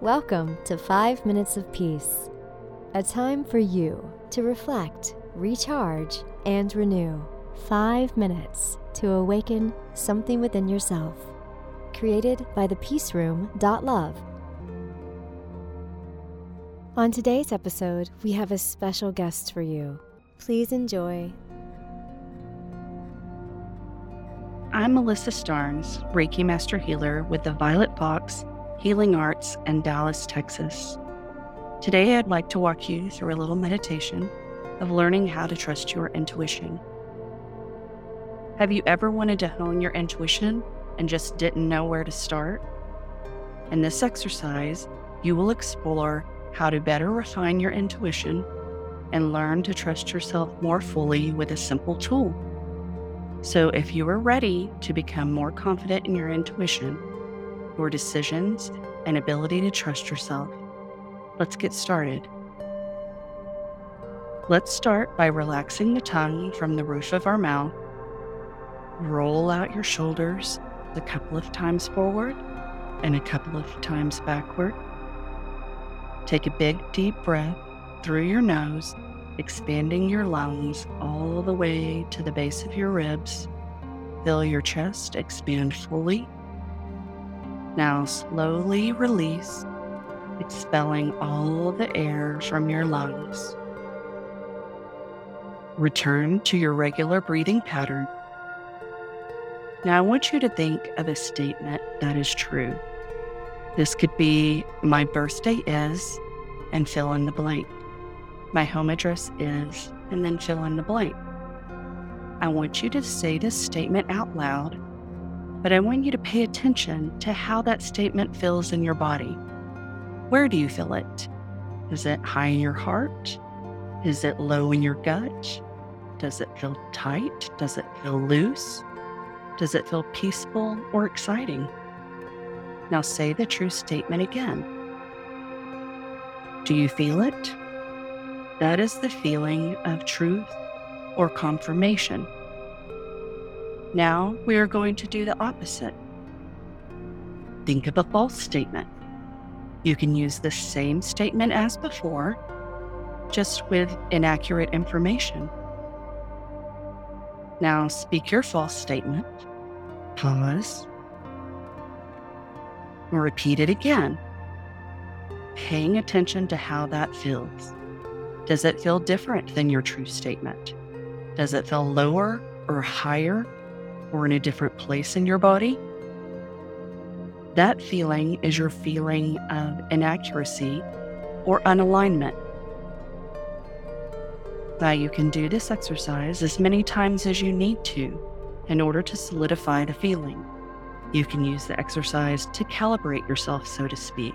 Welcome to 5 Minutes of Peace, a time for you to reflect, recharge, and renew. 5 minutes to awaken something within yourself. Created by the thepeaceroom.love. On today's episode, we have a special guest for you. Please enjoy. I'm Melissa Starnes, Reiki Master Healer with the Violet Fox Healing Arts in Dallas, Texas. Today, I'd like to walk you through a little meditation of learning how to trust your intuition. Have you ever wanted to hone your intuition and just didn't know where to start? In this exercise, you will explore how to better refine your intuition and learn to trust yourself more fully with a simple tool. So, if you are ready to become more confident in your intuition, your decisions, and ability to trust yourself. Let's get started. Let's start by relaxing the tongue from the roof of our mouth. Roll out your shoulders a couple of times forward and a couple of times backward. Take a big, deep breath through your nose, expanding your lungs all the way to the base of your ribs. Fill your chest expand fully now slowly release, expelling all the air from your lungs. Return to your regular breathing pattern. Now, I want you to think of a statement that is true. This could be My birthday is, and fill in the blank. My home address is, and then fill in the blank. I want you to say this statement out loud but I want you to pay attention to how that statement feels in your body. Where do you feel it? Is it high in your heart? Is it low in your gut? Does it feel tight? Does it feel loose? Does it feel peaceful or exciting? Now say the true statement again. Do you feel it? That is the feeling of truth or confirmation. Now we are going to do the opposite. Think of a false statement. You can use the same statement as before, just with inaccurate information. Now speak your false statement, pause, repeat it again, paying attention to how that feels. Does it feel different than your true statement? Does it feel lower or higher or in a different place in your body, that feeling is your feeling of inaccuracy or unalignment. Now, you can do this exercise as many times as you need to in order to solidify the feeling. You can use the exercise to calibrate yourself, so to speak,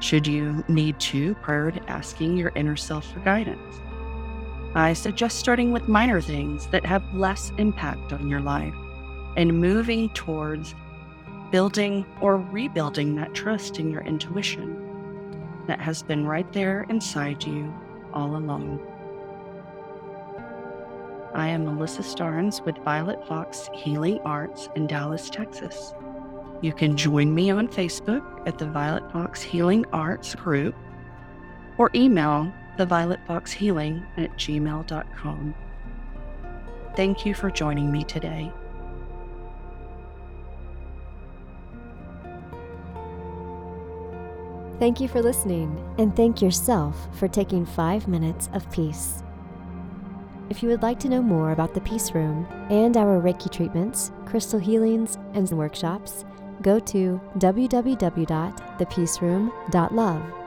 should you need to prior to asking your inner self for guidance. I suggest starting with minor things that have less impact on your life and moving towards building or rebuilding that trust in your intuition that has been right there inside you all along. I am Melissa Starnes with Violet Fox Healing Arts in Dallas, Texas. You can join me on Facebook at the Violet Fox Healing Arts group or email the Violet Fox Healing at gmail.com. Thank you for joining me today. Thank you for listening, and thank yourself for taking five minutes of peace. If you would like to know more about the Peace Room and our Reiki treatments, crystal healings, and workshops, go to www.thepeaceroom.love.